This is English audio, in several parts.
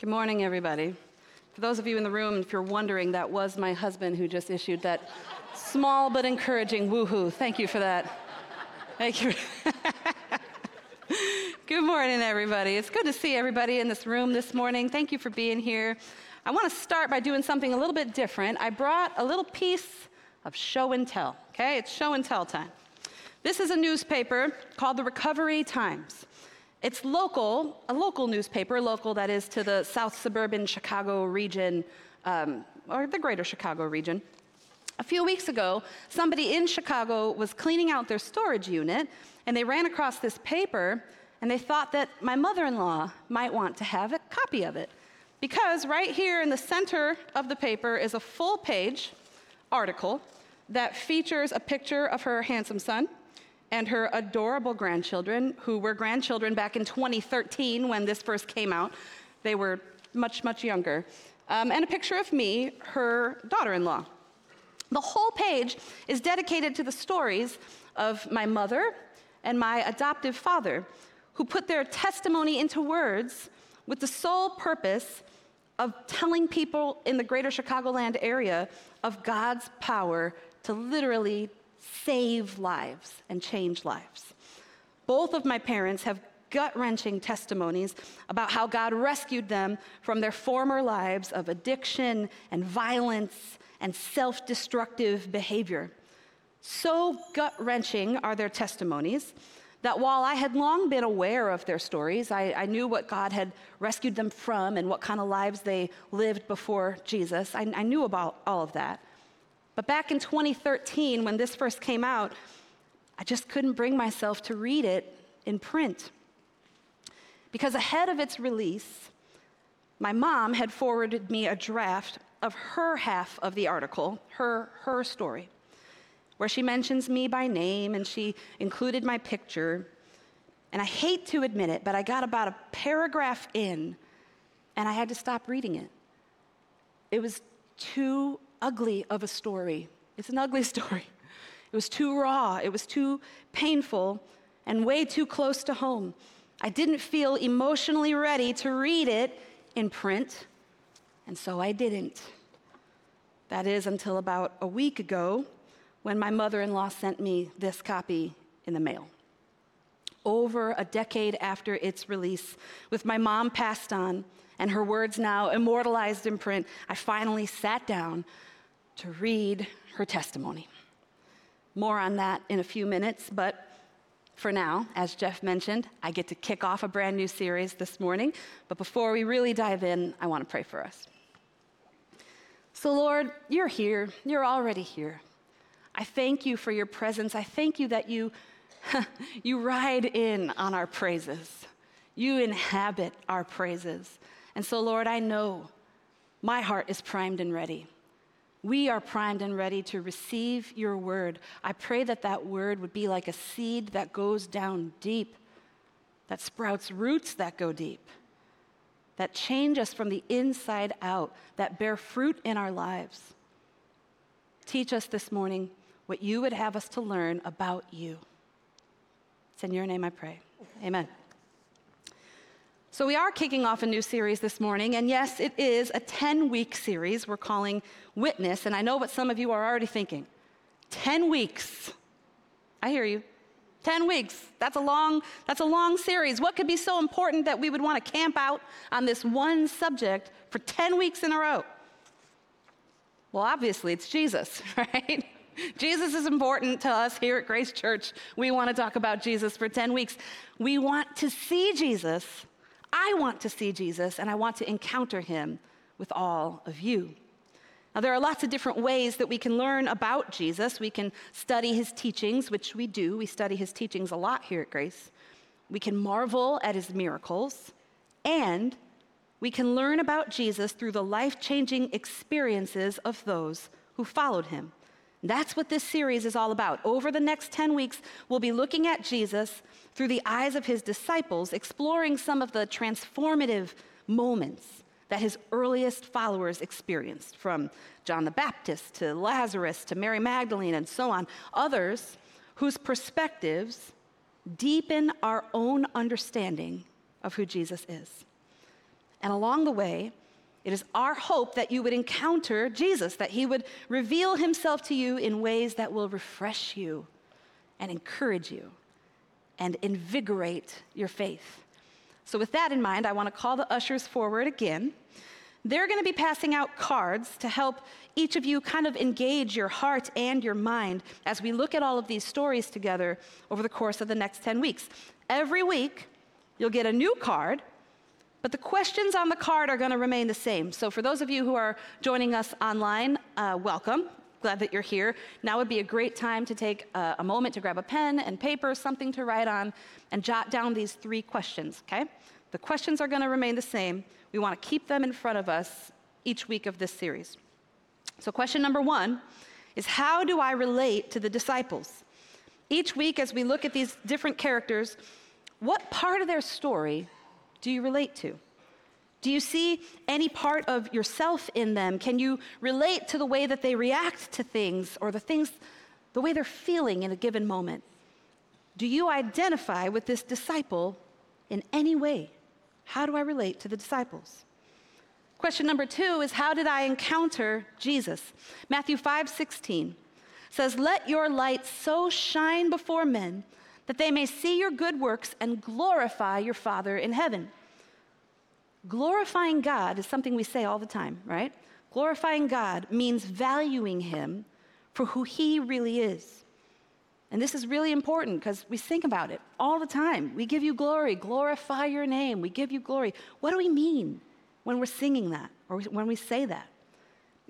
Good morning, everybody. For those of you in the room, if you're wondering, that was my husband who just issued that small but encouraging woohoo. Thank you for that. Thank you. Good morning, everybody. It's good to see everybody in this room this morning. Thank you for being here. I want to start by doing something a little bit different. I brought a little piece of show and tell, okay? It's show and tell time. This is a newspaper called the Recovery Times. It's local, a local newspaper, local that is to the south suburban Chicago region, um, or the greater Chicago region. A few weeks ago, somebody in Chicago was cleaning out their storage unit, and they ran across this paper, and they thought that my mother in law might want to have a copy of it. Because right here in the center of the paper is a full page article that features a picture of her handsome son and her adorable grandchildren, who were grandchildren back in 2013 when this first came out. They were much, much younger. Um, and a picture of me, her daughter in law. The whole page is dedicated to the stories of my mother and my adoptive father, who put their testimony into words with the sole purpose of telling people in the greater Chicagoland area of God's power to literally save lives and change lives. Both of my parents have gut wrenching testimonies about how God rescued them from their former lives of addiction and violence and self destructive behavior. So gut wrenching are their testimonies that while I had long been aware of their stories, I, I, knew what God had rescued them from and what kind of lives they lived before Jesus. I, I knew about all of that. But back in 2013, when this first came out, I just couldn't bring myself to read it in print. Because ahead of its release, my mom had forwarded me a draft of her half of the article, her, her story, where she mentions me by name and she included my picture. And I hate to admit it, but I got about a paragraph in and I had to stop reading it. It was too ugly of a story. It's an ugly story. It was too raw, it was too painful, and way too close to home. I didn't feel emotionally ready to read it in print, and so I didn't. That is until about a week ago when my mother in law sent me this copy in the mail. Over a decade after its release, with my mom passed on and her words now immortalized in print, I finally sat down to read her testimony. More on that in a few minutes, but for now, as Jeff mentioned, I get to kick off a brand new series this morning. But before we really dive in, I want to pray for us. So, Lord, you're here. You're already here. I thank you for your presence. I thank you that you, you ride in on our praises. You inhabit our praises. And so, Lord, I know my heart is primed and ready we are primed and ready to receive your word. I pray that that word would be like a seed that goes down deep, that sprouts roots that go deep, that change us from the inside out, that bear fruit in our lives. Teach us this morning what you would have us to learn about you. It's in your name I pray. Amen. So, we are kicking off a new series this morning, and yes, it is a 10 week series we're calling Witness. And I know what some of you are already thinking 10 weeks. I hear you. 10 weeks. That's a long that's a long series. What could be so important that we would want to camp out on this one subject for 10 weeks in a row? Well, obviously it's Jesus, right? Jesus is important to us here at Grace Church. We want to talk about Jesus for 10 weeks. We want to see Jesus I want to see Jesus and I want to encounter him with all of you. Now, there are lots of different ways that we can learn about Jesus. We can study his teachings, which we do. We study his teachings a lot here at Grace. We can marvel at his miracles. And we can learn about Jesus through the life changing experiences of those who followed him. That's what this series is all about. Over the next 10 weeks, we'll be looking at Jesus through the eyes of his disciples, exploring some of the transformative moments that his earliest followers experienced, from John the Baptist to Lazarus to Mary Magdalene and so on. Others whose perspectives deepen our own understanding of who Jesus is. And along the way, it is our hope that you would encounter Jesus, that he would reveal himself to you in ways that will refresh you and encourage you and invigorate your faith. So, with that in mind, I want to call the ushers forward again. They're going to be passing out cards to help each of you kind of engage your heart and your mind as we look at all of these stories together over the course of the next 10 weeks. Every week, you'll get a new card, but the questions on the card are going to remain the same. So, for those of you who are joining us online, uh, welcome. Glad that you're here. Now would be a great time to take a, a moment to grab a pen and paper, something to write on, and jot down these three questions, okay? The questions are going to remain the same. We want to keep them in front of us each week of this series. So, question number one is How do I relate to the disciples? Each week, as we look at these different characters, what part of their story do you relate to? Do you see any part of yourself in them? Can you relate to the way that they react to things or the things, the way they're feeling in a given moment? Do you identify with this disciple in any way? How do I relate to the disciples? Question number two is How did I encounter Jesus? Matthew 5 16 says, Let your light so shine before men that they may see your good works and glorify your Father in heaven. Glorifying God is something we say all the time, right? Glorifying God means valuing Him for who He really is. And this is really important because we think about it all the time. We give you glory, glorify your name, we give you glory. What do we mean when we're singing that or when we say that?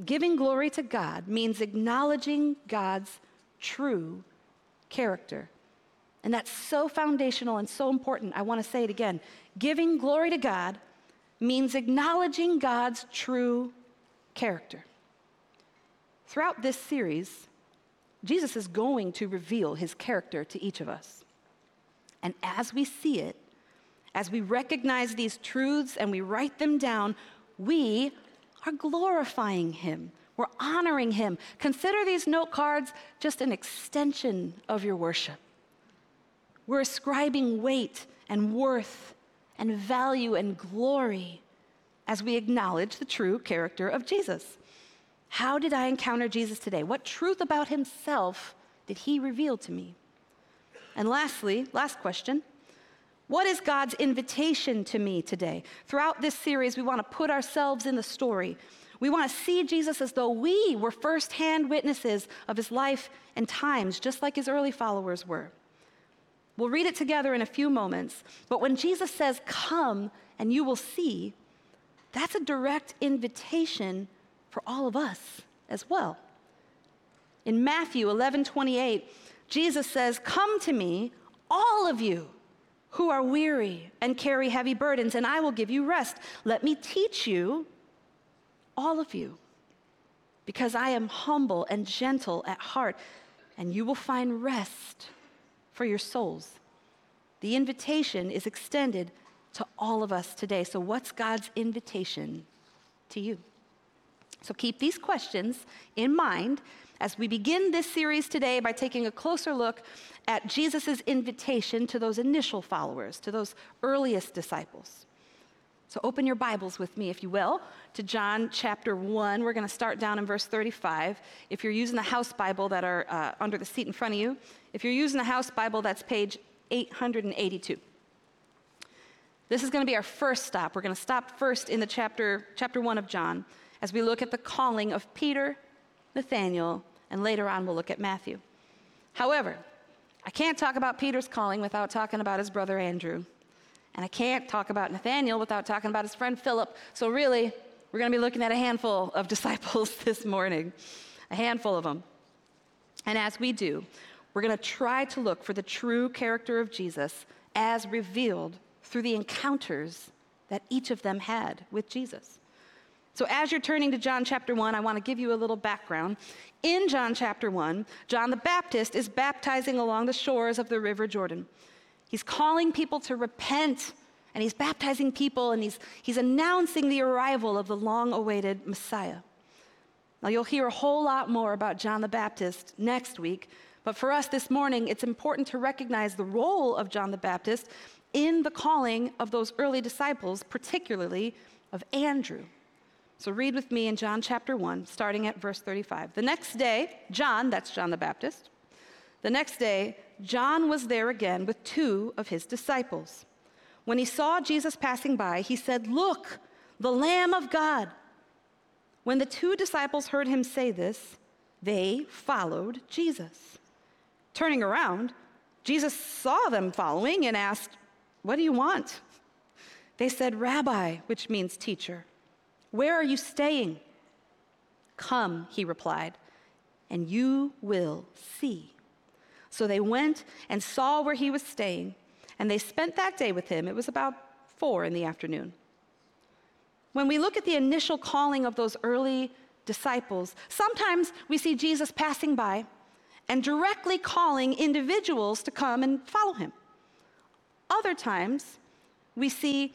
Giving glory to God means acknowledging God's true character. And that's so foundational and so important. I want to say it again. Giving glory to God means acknowledging God's true character. Throughout this series, Jesus is going to reveal his character to each of us. And as we see it, as we recognize these truths and we write them down, we are glorifying him. We're honoring him. Consider these note cards just an extension of your worship. We're ascribing weight and worth and value and glory as we acknowledge the true character of Jesus. How did I encounter Jesus today? What truth about himself did he reveal to me? And lastly, last question What is God's invitation to me today? Throughout this series, we want to put ourselves in the story. We want to see Jesus as though we were firsthand witnesses of his life and times, just like his early followers were. We'll read it together in a few moments. But when Jesus says, Come and you will see, that's a direct invitation for all of us as well. In Matthew 11 28, Jesus says, Come to me, all of you who are weary and carry heavy burdens, and I will give you rest. Let me teach you, all of you, because I am humble and gentle at heart, and you will find rest for your souls. The invitation is extended to all of us today. So, what's God's invitation to you? So, keep these questions in mind as we begin this series today by taking a closer look at Jesus' invitation to those initial followers, to those earliest disciples. So, open your Bibles with me, if you will, to John chapter 1. We're going to start down in verse 35. If you're using the house Bible that are uh, under the seat in front of you, if you're using the house Bible, that's page 882. This is going to be our first stop. We're going to stop first in the chapter, chapter 1 of John as we look at the calling of Peter, Nathaniel, and later on we'll look at Matthew. However, I can't talk about Peter's calling without talking about his brother Andrew. And I can't talk about Nathaniel without talking about his friend Philip. So, really, we're going to be looking at a handful of disciples this morning, a handful of them. And as we do, we're going to try to look for the true character of Jesus as revealed through the encounters that each of them had with Jesus. So, as you're turning to John chapter 1, I want to give you a little background. In John chapter 1, John the Baptist is baptizing along the shores of the River Jordan. He's calling people to repent, and he's baptizing people, and he's, he's announcing the arrival of the long awaited Messiah. Now, you'll hear a whole lot more about John the Baptist next week, but for us this morning, it's important to recognize the role of John the Baptist in the calling of those early disciples, particularly of Andrew. So read with me in John chapter 1, starting at verse 35. The next day, John, that's John the Baptist, the next day, John was there again with two of his disciples. When he saw Jesus passing by, he said, Look, the Lamb of God. When the two disciples heard him say this, they followed Jesus. Turning around, Jesus saw them following and asked, What do you want? They said, Rabbi, which means teacher. Where are you staying? Come, he replied, and you will see. So they went and saw where he was staying, and they spent that day with him. It was about four in the afternoon. When we look at the initial calling of those early disciples, sometimes we see Jesus passing by and directly calling individuals to come and follow him. Other times, we see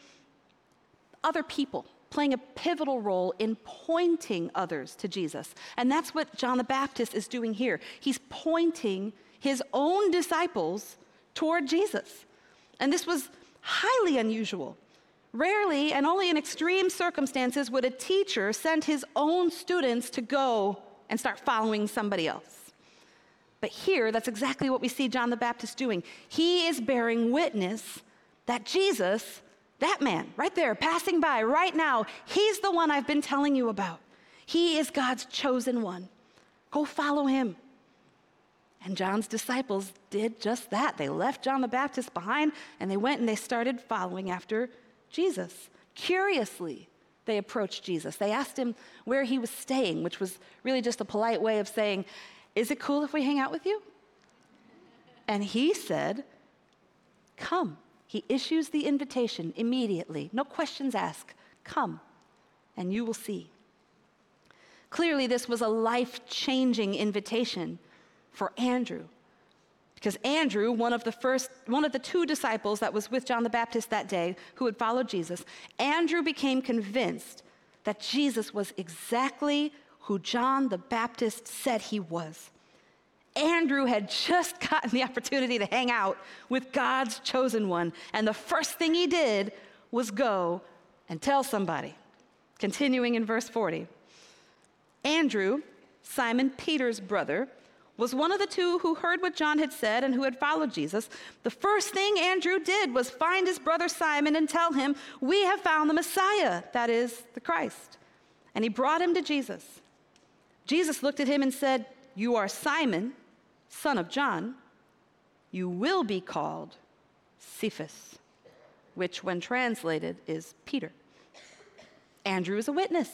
other people playing a pivotal role in pointing others to Jesus. And that's what John the Baptist is doing here. He's pointing his own disciples toward Jesus. And this was highly unusual. Rarely and only in extreme circumstances would a teacher send his own students to go and start following somebody else. But here, that's exactly what we see John the Baptist doing. He is bearing witness that Jesus that man right there, passing by right now, he's the one I've been telling you about. He is God's chosen one. Go follow him. And John's disciples did just that. They left John the Baptist behind and they went and they started following after Jesus. Curiously, they approached Jesus. They asked him where he was staying, which was really just a polite way of saying, Is it cool if we hang out with you? And he said, Come. He issues the invitation immediately, no questions asked. Come, and you will see. Clearly, this was a life changing invitation for Andrew. Because Andrew, one of the first, one of the two disciples that was with John the Baptist that day who had followed Jesus, Andrew became convinced that Jesus was exactly who John the Baptist said he was. Andrew had just gotten the opportunity to hang out with God's chosen one. And the first thing he did was go and tell somebody. Continuing in verse 40. Andrew, Simon Peter's brother, was one of the two who heard what John had said and who had followed Jesus. The first thing Andrew did was find his brother Simon and tell him, We have found the Messiah, that is, the Christ. And he brought him to Jesus. Jesus looked at him and said, You are Simon son of John, you will be called Cephas, which, when translated, is Peter. Andrew is a witness.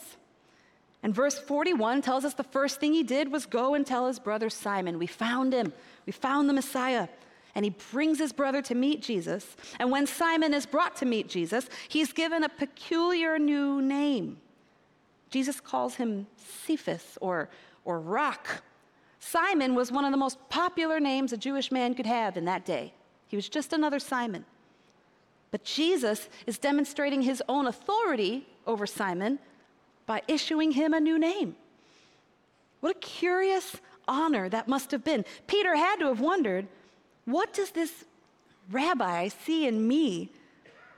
And verse 41 tells us the first thing he did was go and tell his brother Simon, We found him. We found the Messiah. And he brings his brother to meet Jesus. And when Simon is brought to meet Jesus, he's given a peculiar new name. Jesus calls him Cephas or, or rock Simon was one of the most popular names a Jewish man could have in that day. He was just another Simon. But Jesus is demonstrating his own authority over Simon by issuing him a new name. What a curious honor that must have been. Peter had to have wondered what does this rabbi see in me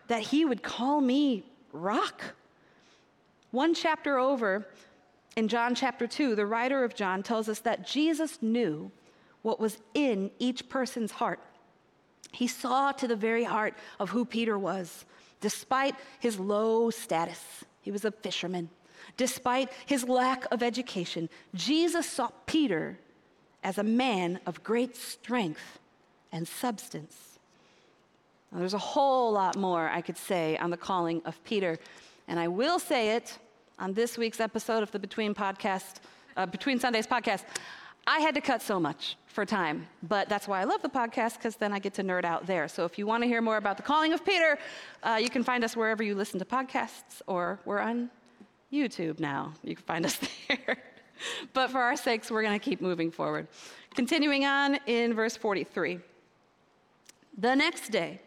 that he would call me rock? One chapter over, in John chapter 2, the writer of John tells us that Jesus knew what was in each person's heart. He saw to the very heart of who Peter was, despite his low status. He was a fisherman. Despite his lack of education, Jesus saw Peter as a man of great strength and substance. Now, there's a whole lot more I could say on the calling of Peter, and I will say it on this week's episode of the Between Podcast, uh, Between Sundays podcast. I had to cut so much for time, but that's why I love the podcast because then I get to nerd out there. So if you want to hear more about the calling of Peter, uh, you can find us wherever you listen to podcasts, or we're on YouTube now. You can find us there. but for our sakes, we're going to keep moving forward. Continuing on in verse 43. The next day,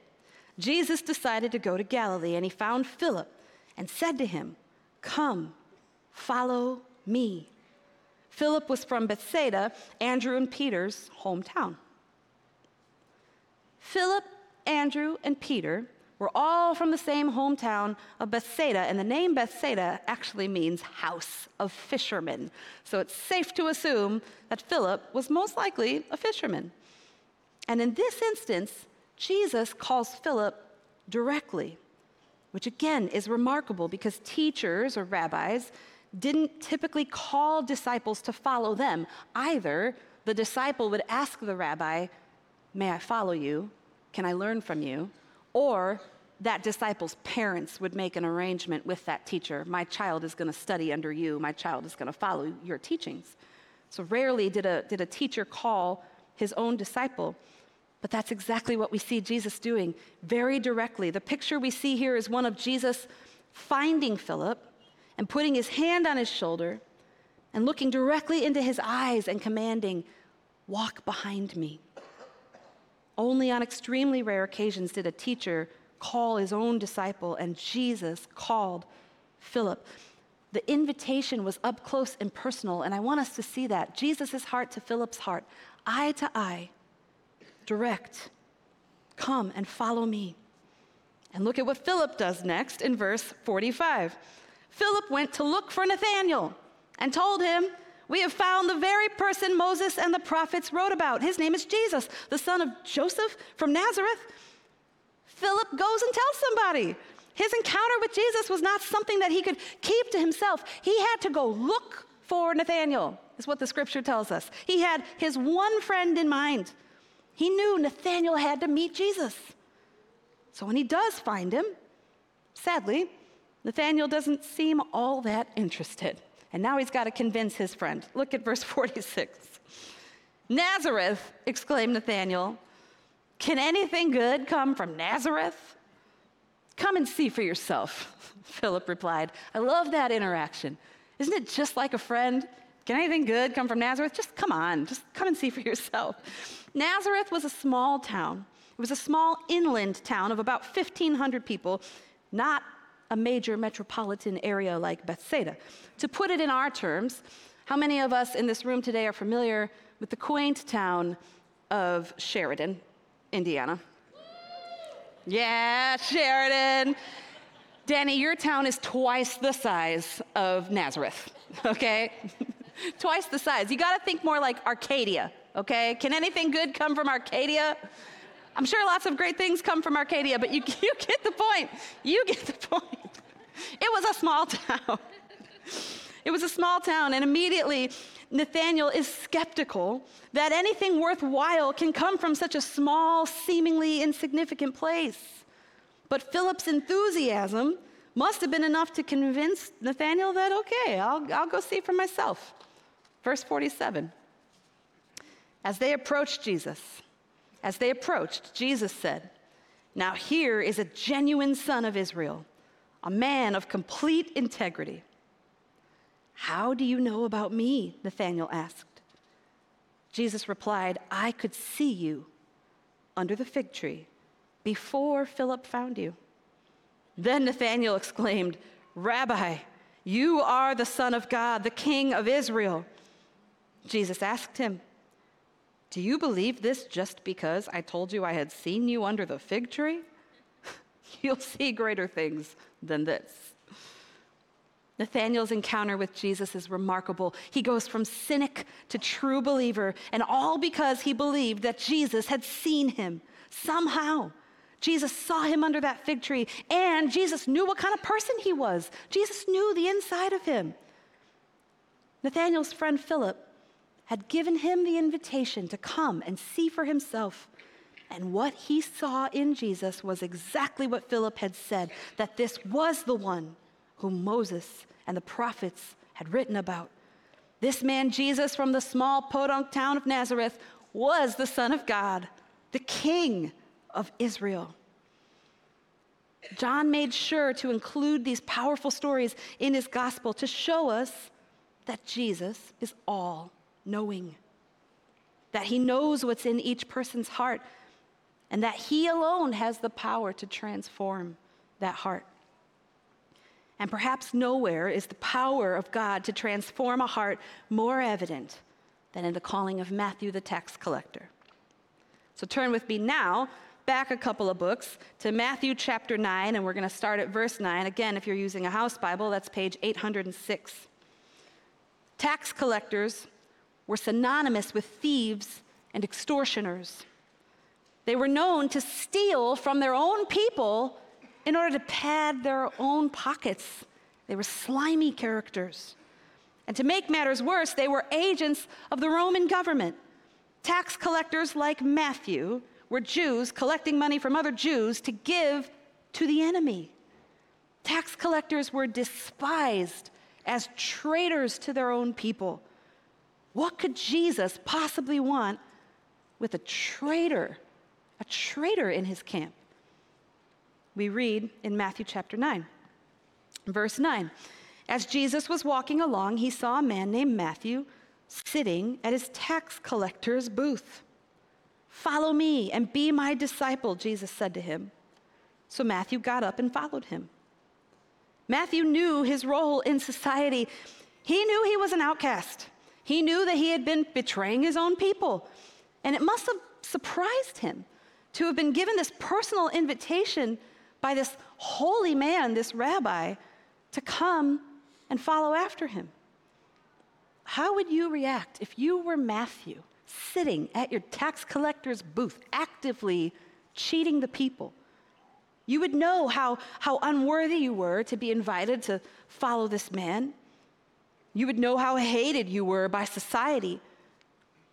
Jesus decided to go to Galilee, and he found Philip and said to him, Come, follow me. Philip was from Bethsaida, Andrew and Peter's hometown. Philip, Andrew, and Peter were all from the same hometown of Bethsaida, and the name Bethsaida actually means house of fishermen. So it's safe to assume that Philip was most likely a fisherman. And in this instance, Jesus calls Philip directly, which again is remarkable because teachers or rabbis didn't typically call disciples to follow them. Either the disciple would ask the rabbi, May I follow you? Can I learn from you? Or that disciple's parents would make an arrangement with that teacher. My child is going to study under you. My child is going to follow your teachings. So rarely did a, did a teacher call his own disciple. But that's exactly what we see Jesus doing very directly. The picture we see here is one of Jesus finding Philip and putting his hand on his shoulder and looking directly into his eyes and commanding, Walk behind me. Only on extremely rare occasions did a teacher call his own disciple, and Jesus called Philip. The invitation was up close and personal, and I want us to see that. Jesus' heart to Philip's heart, eye to eye, direct. Come and follow me. And look at what Philip does next in verse 45. Philip went to look for Nathanael and told him, We have found the very person Moses and the prophets wrote about. His name is Jesus, the son of Joseph from Nazareth. Philip goes and tells somebody. His encounter with Jesus was not something that he could keep to himself. He had to go look for Nathanael, is what the scripture tells us. He had his one friend in mind. He knew Nathanael had to meet Jesus. So when he does find him, sadly, Nathanael doesn't seem all that interested. And now he's got to convince his friend. Look at verse 46. Nazareth, exclaimed Nathanael. Can anything good come from Nazareth? Come and see for yourself, Philip replied. I love that interaction. Isn't it just like a friend? Can anything good come from Nazareth? Just come on, just come and see for yourself. Nazareth was a small town. It was a small inland town of about 1,500 people, not a major metropolitan area like Bethsaida. To put it in our terms, how many of us in this room today are familiar with the quaint town of Sheridan, Indiana? Yeah, Sheridan. Danny, your town is twice the size of Nazareth, okay? twice the size. You gotta think more like Arcadia, okay? Can anything good come from Arcadia? I'm sure lots of great things come from Arcadia, but you, you get the point. You get the point. It was a small town. It was a small town, and immediately Nathanael is skeptical that anything worthwhile can come from such a small, seemingly insignificant place. But Philip's enthusiasm must have been enough to convince Nathanael that, okay, I'll, I'll go see for myself. Verse 47. As they approached Jesus, as they approached, Jesus said, Now here is a genuine son of Israel, a man of complete integrity. How do you know about me? Nathanael asked. Jesus replied, I could see you under the fig tree before Philip found you. Then Nathanael exclaimed, Rabbi, you are the Son of God, the King of Israel. Jesus asked him, Do you believe this just because I told you I had seen you under the fig tree? You'll see greater things than this. Nathanael's encounter with Jesus is remarkable. He goes from cynic to true believer, and all because he believed that Jesus had seen him somehow. Jesus saw him under that fig tree, and Jesus knew what kind of person he was. Jesus knew the inside of him. Nathanael's friend Philip had given him the invitation to come and see for himself. And what he saw in Jesus was exactly what Philip had said that this was the one whom Moses and the prophets had written about. This man, Jesus, from the small podunk town of Nazareth, was the Son of God, the King of Israel. John made sure to include these powerful stories in his gospel to show us that Jesus is all knowing, that he knows what's in each person's heart, and that he alone has the power to transform that heart. And perhaps nowhere is the power of God to transform a heart more evident than in the calling of Matthew the tax collector. So turn with me now back a couple of books to Matthew chapter 9, and we're going to start at verse 9. Again, if you're using a house Bible, that's page 806. Tax collectors were synonymous with thieves and extortioners. They were known to steal from their own people in order to pad their own pockets. They were slimy characters. And to make matters worse, they were agents of the Roman government. Tax collectors like Matthew were Jews collecting money from other Jews to give to the enemy. Tax collectors were despised as traitors to their own people. What could Jesus possibly want with a traitor, a traitor in his camp? We read in Matthew chapter 9, verse 9. As Jesus was walking along, he saw a man named Matthew sitting at his tax collector's booth. Follow me and be my disciple, Jesus said to him. So Matthew got up and followed him. Matthew knew his role in society. He knew he was an outcast. He knew that he had been betraying his own people. And it must have surprised him to have been given this personal invitation by this holy man, this rabbi, to come and follow after him. How would you react if you were Matthew sitting at your tax collector's booth, actively cheating the people? You would know how, how unworthy you were to be invited to follow this man. You would know how hated you were by society.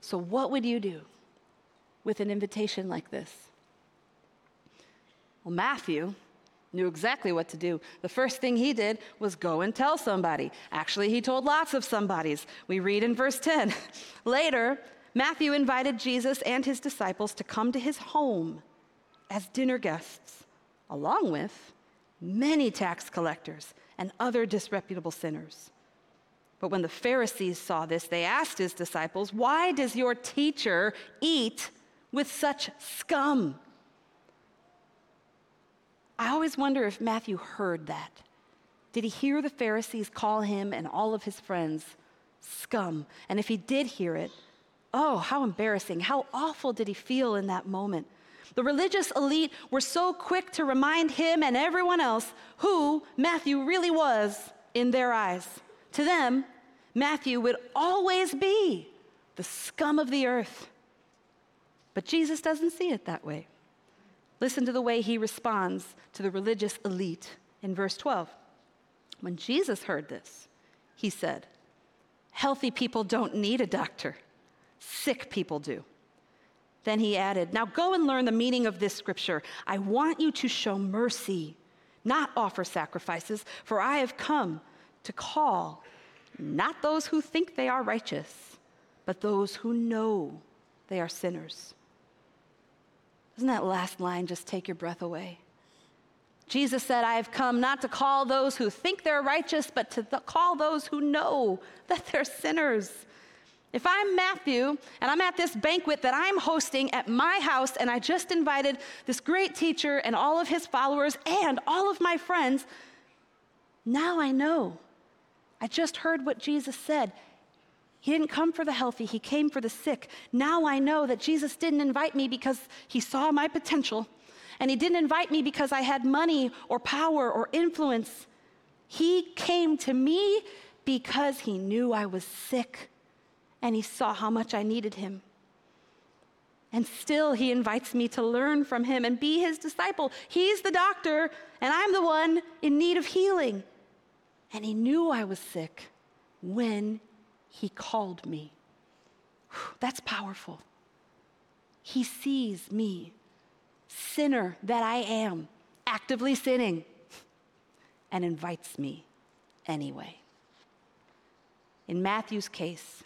So, what would you do with an invitation like this? Well, Matthew knew exactly what to do. The first thing he did was go and tell somebody. Actually, he told lots of somebodies. We read in verse 10. Later, Matthew invited Jesus and his disciples to come to his home as dinner guests along with many tax collectors and other disreputable sinners. But when the Pharisees saw this, they asked his disciples, Why does your teacher eat with such scum? I always wonder if Matthew heard that. Did he hear the Pharisees call him and all of his friends scum? And if he did hear it, oh, how embarrassing. How awful did he feel in that moment? The religious elite were so quick to remind him and everyone else who Matthew really was in their eyes. To them, Matthew would always be the scum of the earth. But Jesus doesn't see it that way. Listen to the way he responds to the religious elite in verse 12. When Jesus heard this, he said, Healthy people don't need a doctor, sick people do. Then he added, Now go and learn the meaning of this scripture. I want you to show mercy, not offer sacrifices, for I have come to call not those who think they are righteous, but those who know they are sinners. Doesn't that last line just take your breath away? Jesus said, I have come not to call those who think they're righteous, but to th- call those who know that they're sinners. If I'm Matthew and I'm at this banquet that I'm hosting at my house and I just invited this great teacher and all of his followers and all of my friends, now I know. I just heard what Jesus said. He didn't come for the healthy, he came for the sick. Now I know that Jesus didn't invite me because he saw my potential, and he didn't invite me because I had money or power or influence. He came to me because he knew I was sick and he saw how much I needed him. And still, he invites me to learn from him and be his disciple. He's the doctor, and I'm the one in need of healing. And he knew I was sick when he called me. That's powerful. He sees me, sinner that I am, actively sinning, and invites me anyway. In Matthew's case,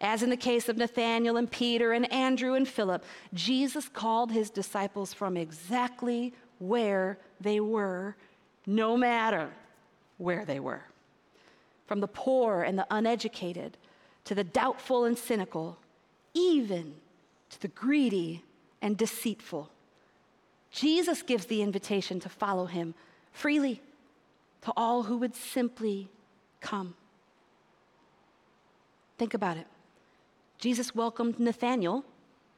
as in the case of Nathanael and Peter and Andrew and Philip, Jesus called his disciples from exactly where they were, no matter where they were. From the poor and the uneducated, to the doubtful and cynical, even to the greedy and deceitful. Jesus gives the invitation to follow him freely to all who would simply come. Think about it. Jesus welcomed Nathanael,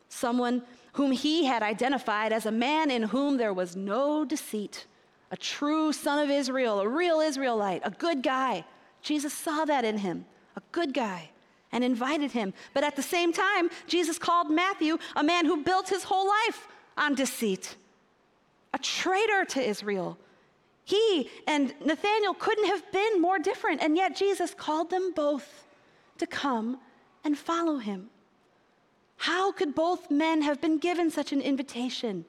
someone whom he had identified as a man in whom there was no deceit, a true son of Israel, a real Israelite, a good guy. Jesus saw that in him, a good guy, and invited him. But at the same time, Jesus called Matthew a man who built his whole life on deceit, a traitor to Israel. He and Nathanael couldn't have been more different, and yet Jesus called them both to come and follow him. How could both men have been given such an invitation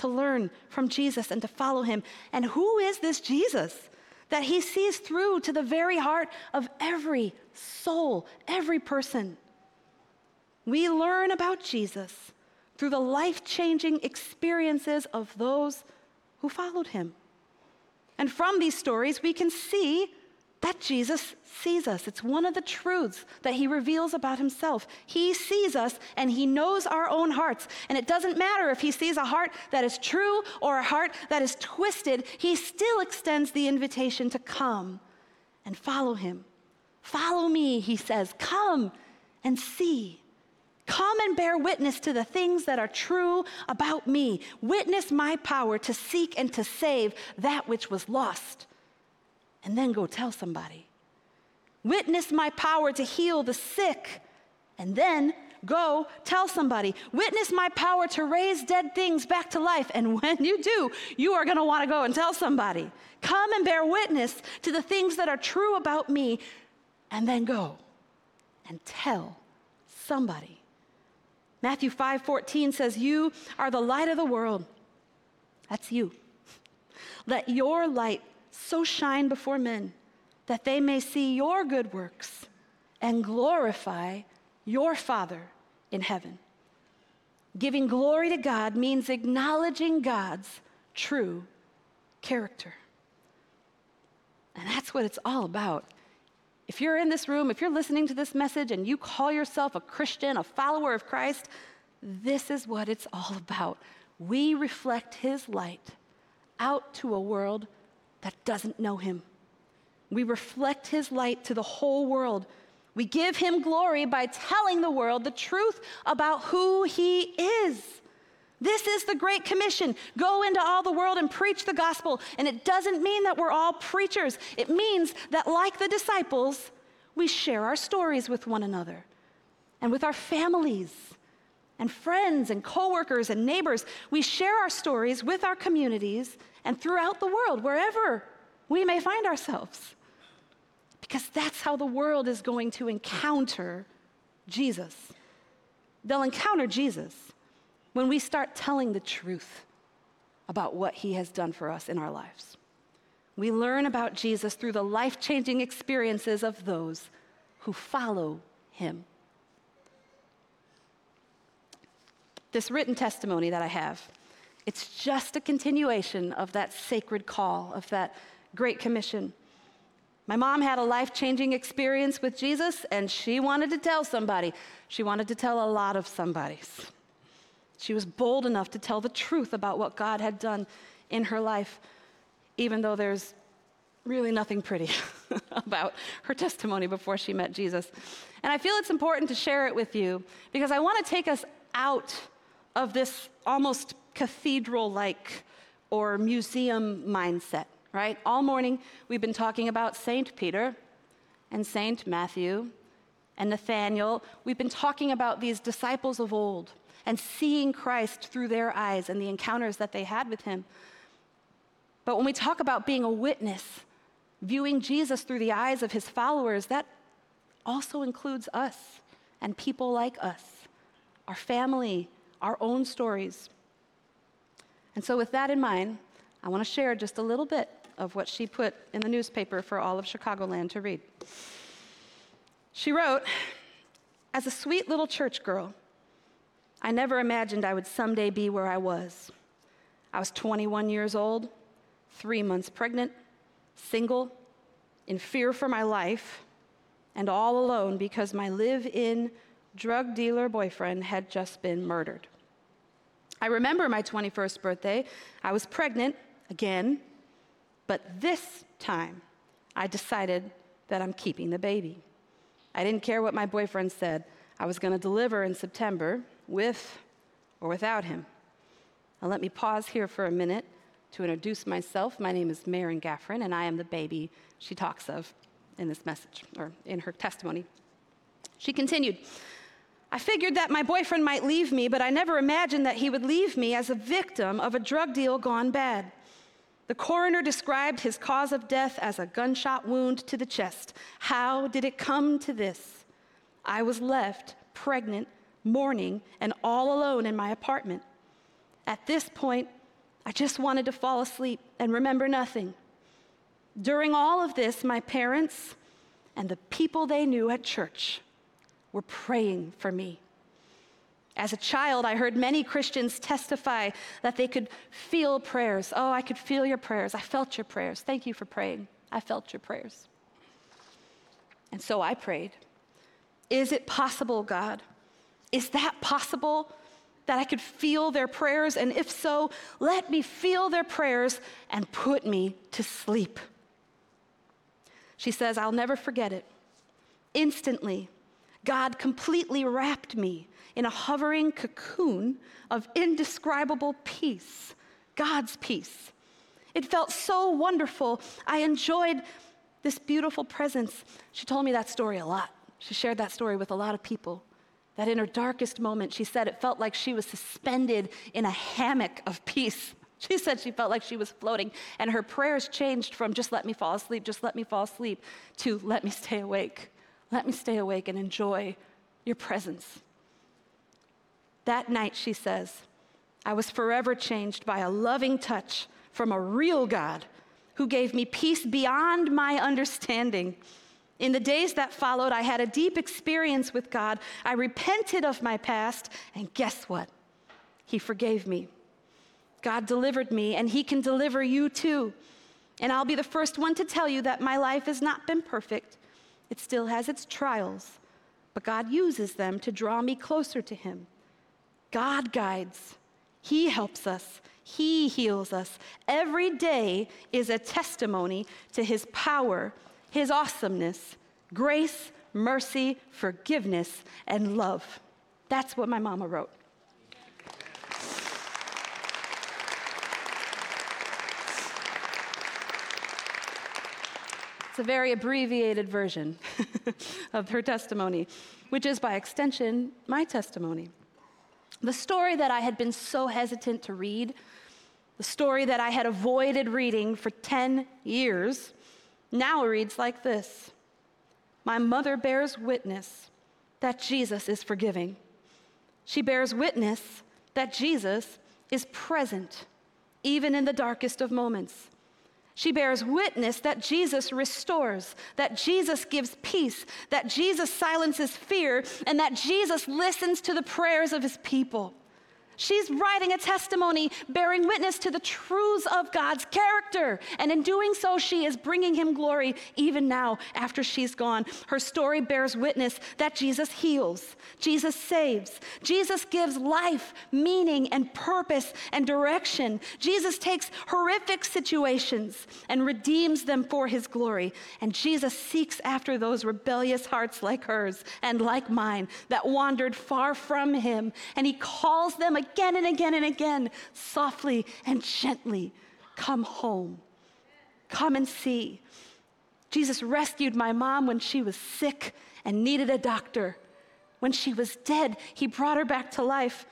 to learn from Jesus and to follow him? And who is this Jesus that he sees through to the very heart of every soul, every person? We learn about Jesus through the life changing experiences of those who followed him. And from these stories, we can see that Jesus sees us. It's one of the truths that he reveals about himself. He sees us and he knows our own hearts. And it doesn't matter if he sees a heart that is true or a heart that is twisted, he still extends the invitation to come and follow him. Follow me, he says. Come and see. Come and bear witness to the things that are true about me. Witness my power to seek and to save that which was lost and then go tell somebody. Witness my power to heal the sick, and then go tell somebody. Witness my power to raise dead things back to life, and when you do, you are going to want to go and tell somebody. Come and bear witness to the things that are true about me, and then go and tell somebody. Matthew 5:14 says, "You are the light of the world." That's you. Let your light so shine before men that they may see your good works and glorify your Father in heaven. Giving glory to God means acknowledging God's true character. And that's what it's all about. If you're in this room, if you're listening to this message and you call yourself a Christian, a follower of Christ, this is what it's all about. We reflect His light out to a world that doesn't know him. We reflect his light to the whole world. We give him glory by telling the world the truth about who he is. This is the Great Commission. Go into all the world and preach the gospel. And it doesn't mean that we're all preachers, it means that, like the disciples, we share our stories with one another and with our families and friends and coworkers and neighbors. We share our stories with our communities and throughout the world, wherever we may find ourselves. Because that's how the world is going to encounter Jesus. They'll encounter Jesus when we start telling the truth about what he has done for us in our lives. We learn about Jesus through the life changing experiences of those who follow him. This written testimony that I have it's just a continuation of that sacred call, of that great commission. My mom had a life changing experience with Jesus, and she wanted to tell somebody. She wanted to tell a lot of somebodies. She was bold enough to tell the truth about what God had done in her life, even though there's really nothing pretty about her testimony before she met Jesus. And I feel it's important to share it with you because I want to take us out of this almost cathedral like or museum mindset, right? All morning we've been talking about St. Peter and St. Matthew and Nathaniel. We've been talking about these disciples of old and seeing Christ through their eyes and the encounters that they had with him. But when we talk about being a witness, viewing Jesus through the eyes of his followers, that also includes us and people like us, our family, our own stories. And so, with that in mind, I want to share just a little bit of what she put in the newspaper for all of Chicagoland to read. She wrote, As a sweet little church girl, I never imagined I would someday be where I was. I was 21 years old, three months pregnant, single, in fear for my life, and all alone because my live in drug dealer boyfriend had just been murdered. I remember my 21st birthday. I was pregnant again, but this time I decided that I'm keeping the baby. I didn't care what my boyfriend said. I was going to deliver in September with or without him. Now, let me pause here for a minute to introduce myself. My name is Maron Gaffron, and I am the baby she talks of in this message, or in her testimony. She continued, I figured that my boyfriend might leave me, but I never imagined that he would leave me as a victim of a drug deal gone bad. The coroner described his cause of death as a gunshot wound to the chest. How did it come to this? I was left pregnant, mourning, and all alone in my apartment. At this point, I just wanted to fall asleep and remember nothing. During all of this, my parents and the people they knew at church were praying for me. As a child, I heard many Christians testify that they could feel prayers. Oh, I could feel your prayers. I felt your prayers. Thank you for praying. I felt your prayers. And so I prayed. Is it possible, God? Is that possible that I could feel their prayers? And if so, let me feel their prayers and put me to sleep. She says, I'll never forget it. Instantly, God completely wrapped me in a hovering cocoon of indescribable peace, God's peace. It felt so wonderful. I enjoyed this beautiful presence. She told me that story a lot. She shared that story with a lot of people. That in her darkest moment, she said it felt like she was suspended in a hammock of peace. She said she felt like she was floating, and her prayers changed from just let me fall asleep, just let me fall asleep, to let me stay awake. Let me stay awake and enjoy your presence. That night, she says, I was forever changed by a loving touch from a real God who gave me peace beyond my understanding. In the days that followed, I had a deep experience with God. I repented of my past, and guess what? He forgave me. God delivered me, and He can deliver you too. And I'll be the first one to tell you that my life has not been perfect. It still has its trials, but God uses them to draw me closer to Him. God guides, He helps us, He heals us. Every day is a testimony to His power, His awesomeness, grace, mercy, forgiveness, and love. That's what my mama wrote. A very abbreviated version of her testimony, which is by extension my testimony. The story that I had been so hesitant to read, the story that I had avoided reading for 10 years, now reads like this My mother bears witness that Jesus is forgiving. She bears witness that Jesus is present, even in the darkest of moments. She bears witness that Jesus restores, that Jesus gives peace, that Jesus silences fear, and that Jesus listens to the prayers of his people. She's writing a testimony bearing witness to the truths of God's character. And in doing so, she is bringing him glory even now after she's gone. Her story bears witness that Jesus heals, Jesus saves, Jesus gives life, meaning, and purpose and direction. Jesus takes horrific situations and redeems them for his glory. And Jesus seeks after those rebellious hearts like hers and like mine that wandered far from him. And he calls them again again and again and again, softly and gently, Come home. Come and see. Jesus rescued my mom when she was sick and needed a doctor. When she was dead, he brought her back to life.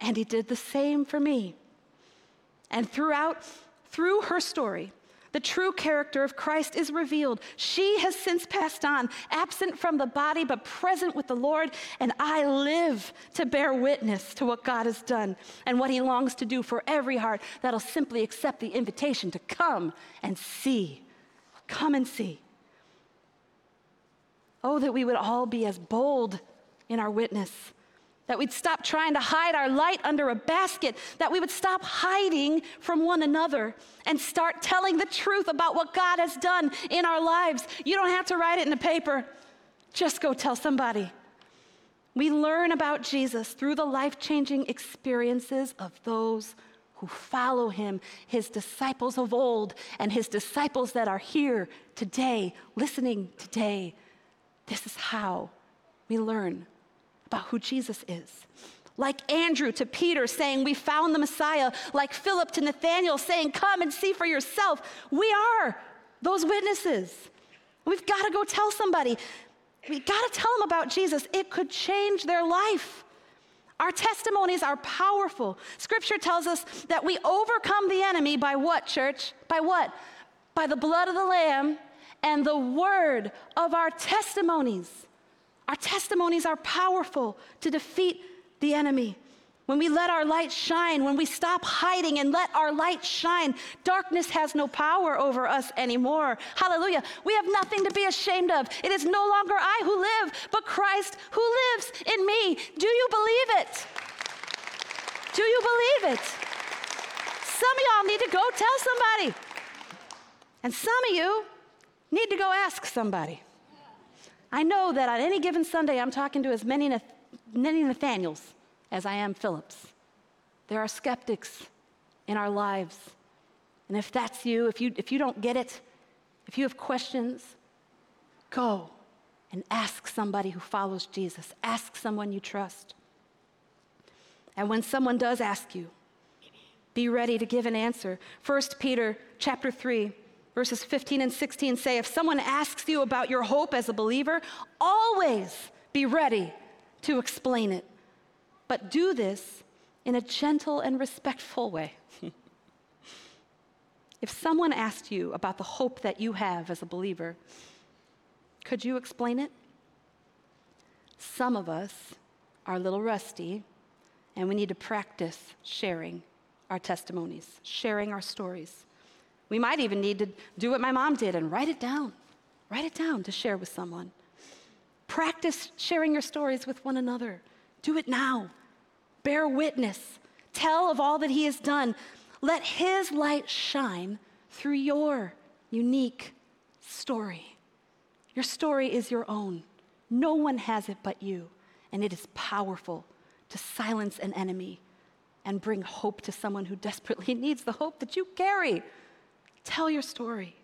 And he did the same for me. And throughout, through her story, the true character of Christ is revealed. She has since passed on, absent from the body, but present with the Lord, and I live to bear witness to what God has done and what He longs to do for every heart that'll simply accept the invitation to come and see. Come and see. Oh, that we would all be as bold in our witness that we'd stop trying to hide our light under a basket, that we would stop hiding from one another and start telling the truth about what God has done in our lives. You don't have to write it in the paper, just go tell somebody. We learn about Jesus through the life changing experiences of those who follow him, his disciples of old, and his disciples that are here today, listening today. This is how we learn about who Jesus is. like Andrew to Peter saying, We found the Messiah, like Philip to Nathanael saying, Come and see for yourself. We are those witnesses. We've got to go tell somebody. We've got to tell them about Jesus. It could change their life. Our testimonies are powerful. Scripture tells us that we overcome the enemy by what, church? By what? By the blood of the Lamb and the word of our testimonies. Our testimonies are powerful to defeat the enemy. When we let our light shine, when we stop hiding and let our light shine, darkness has no power over us anymore. Hallelujah. We have nothing to be ashamed of. It is no longer I who live, but Christ who lives in me. Do you believe it? Do you believe it? Some of y'all need to go tell somebody. And some of you need to go ask somebody. I know that on any given Sunday, I'm talking to as many, many Nathaniels as I am Phillips. There are skeptics in our lives. And if that's you, if you, if you don't get it, if you have questions, go and ask somebody who follows Jesus. Ask someone you trust. And when someone does ask you, be ready to give an answer. 1 Peter chapter 3 verses 15 and 16 say if someone asks you about your hope as a believer, always be ready to explain it but do this in a gentle and respectful way. if someone asked you about the hope that you have as a believer, could you explain it? Some of us are a little rusty, and we need to practice sharing our testimonies, sharing our stories. We might even need to do what my mom did and write it down. Write it down to share with someone. Practice sharing your stories with one another. Do it now. Bear witness. Tell of all that He has done. Let His light shine through your unique story. Your story is your own. No one has it but you, and it is powerful to silence an enemy and bring hope to someone who desperately needs the hope that you carry. Tell your story.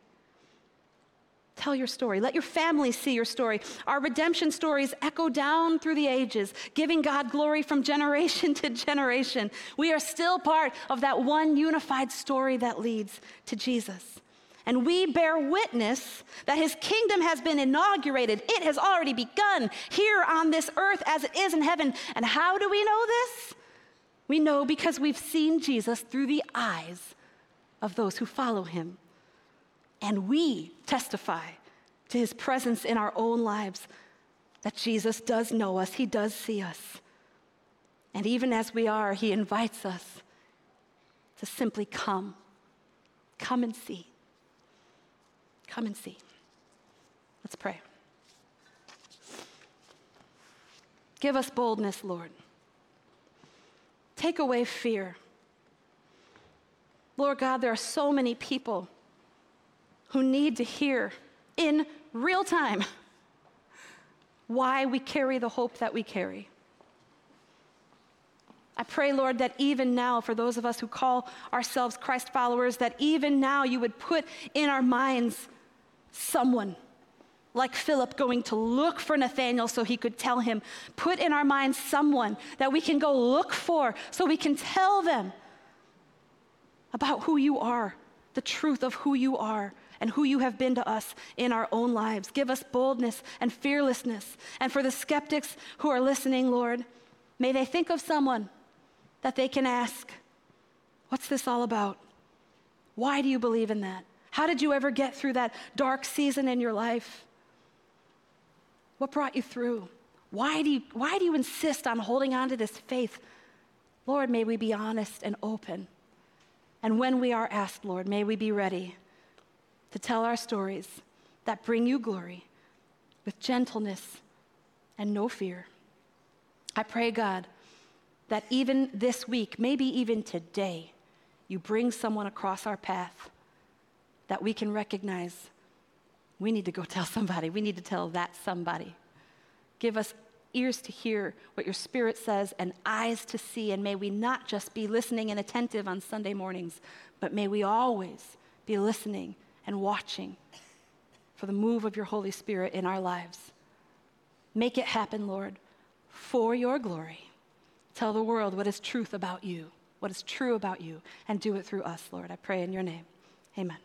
Tell your story. Let your family see your story. Our redemption stories echo down through the ages, giving God glory from generation to generation. We are still part of that one unified story that leads to Jesus. And we bear witness that his kingdom has been inaugurated. It has already begun here on this earth as it is in heaven. And how do we know this? We know because we've seen Jesus through the eyes of those who follow him and we testify to his presence in our own lives that Jesus does know us, he does see us. And even as we are, he invites us to simply come. Come and see. Come and see. Let's pray. Give us boldness, Lord. Take away fear. Lord God, there are so many people who need to hear in real time why we carry the hope that we carry. I pray, Lord, that even now, for those of us who call ourselves Christ followers, that even now you would put in our minds someone like Philip going to look for Nathanael so he could tell him. Put in our minds someone that we can go look for so we can tell them about who you are, the truth of who you are, and who you have been to us in our own lives. Give us boldness and fearlessness. And for the skeptics who are listening, Lord, may they think of someone that they can ask, What's this all about? Why do you believe in that? How did you ever get through that dark season in your life? What brought you through? Why do you, why do you insist on holding on to this faith? Lord, may we be honest and open. And when we are asked, Lord, may we be ready to tell our stories that bring you glory with gentleness and no fear. I pray, God, that even this week, maybe even today, you bring someone across our path that we can recognize we need to go tell somebody. We need to tell that somebody. Give us ears to hear what your spirit says and eyes to see. And may we not just be listening and attentive on Sunday mornings, but may we always be listening and watching for the move of your Holy Spirit in our lives. Make it happen, Lord, for your glory. Tell the world what is truth about you, what is true about you, and do it through us, Lord. I pray in your name. Amen.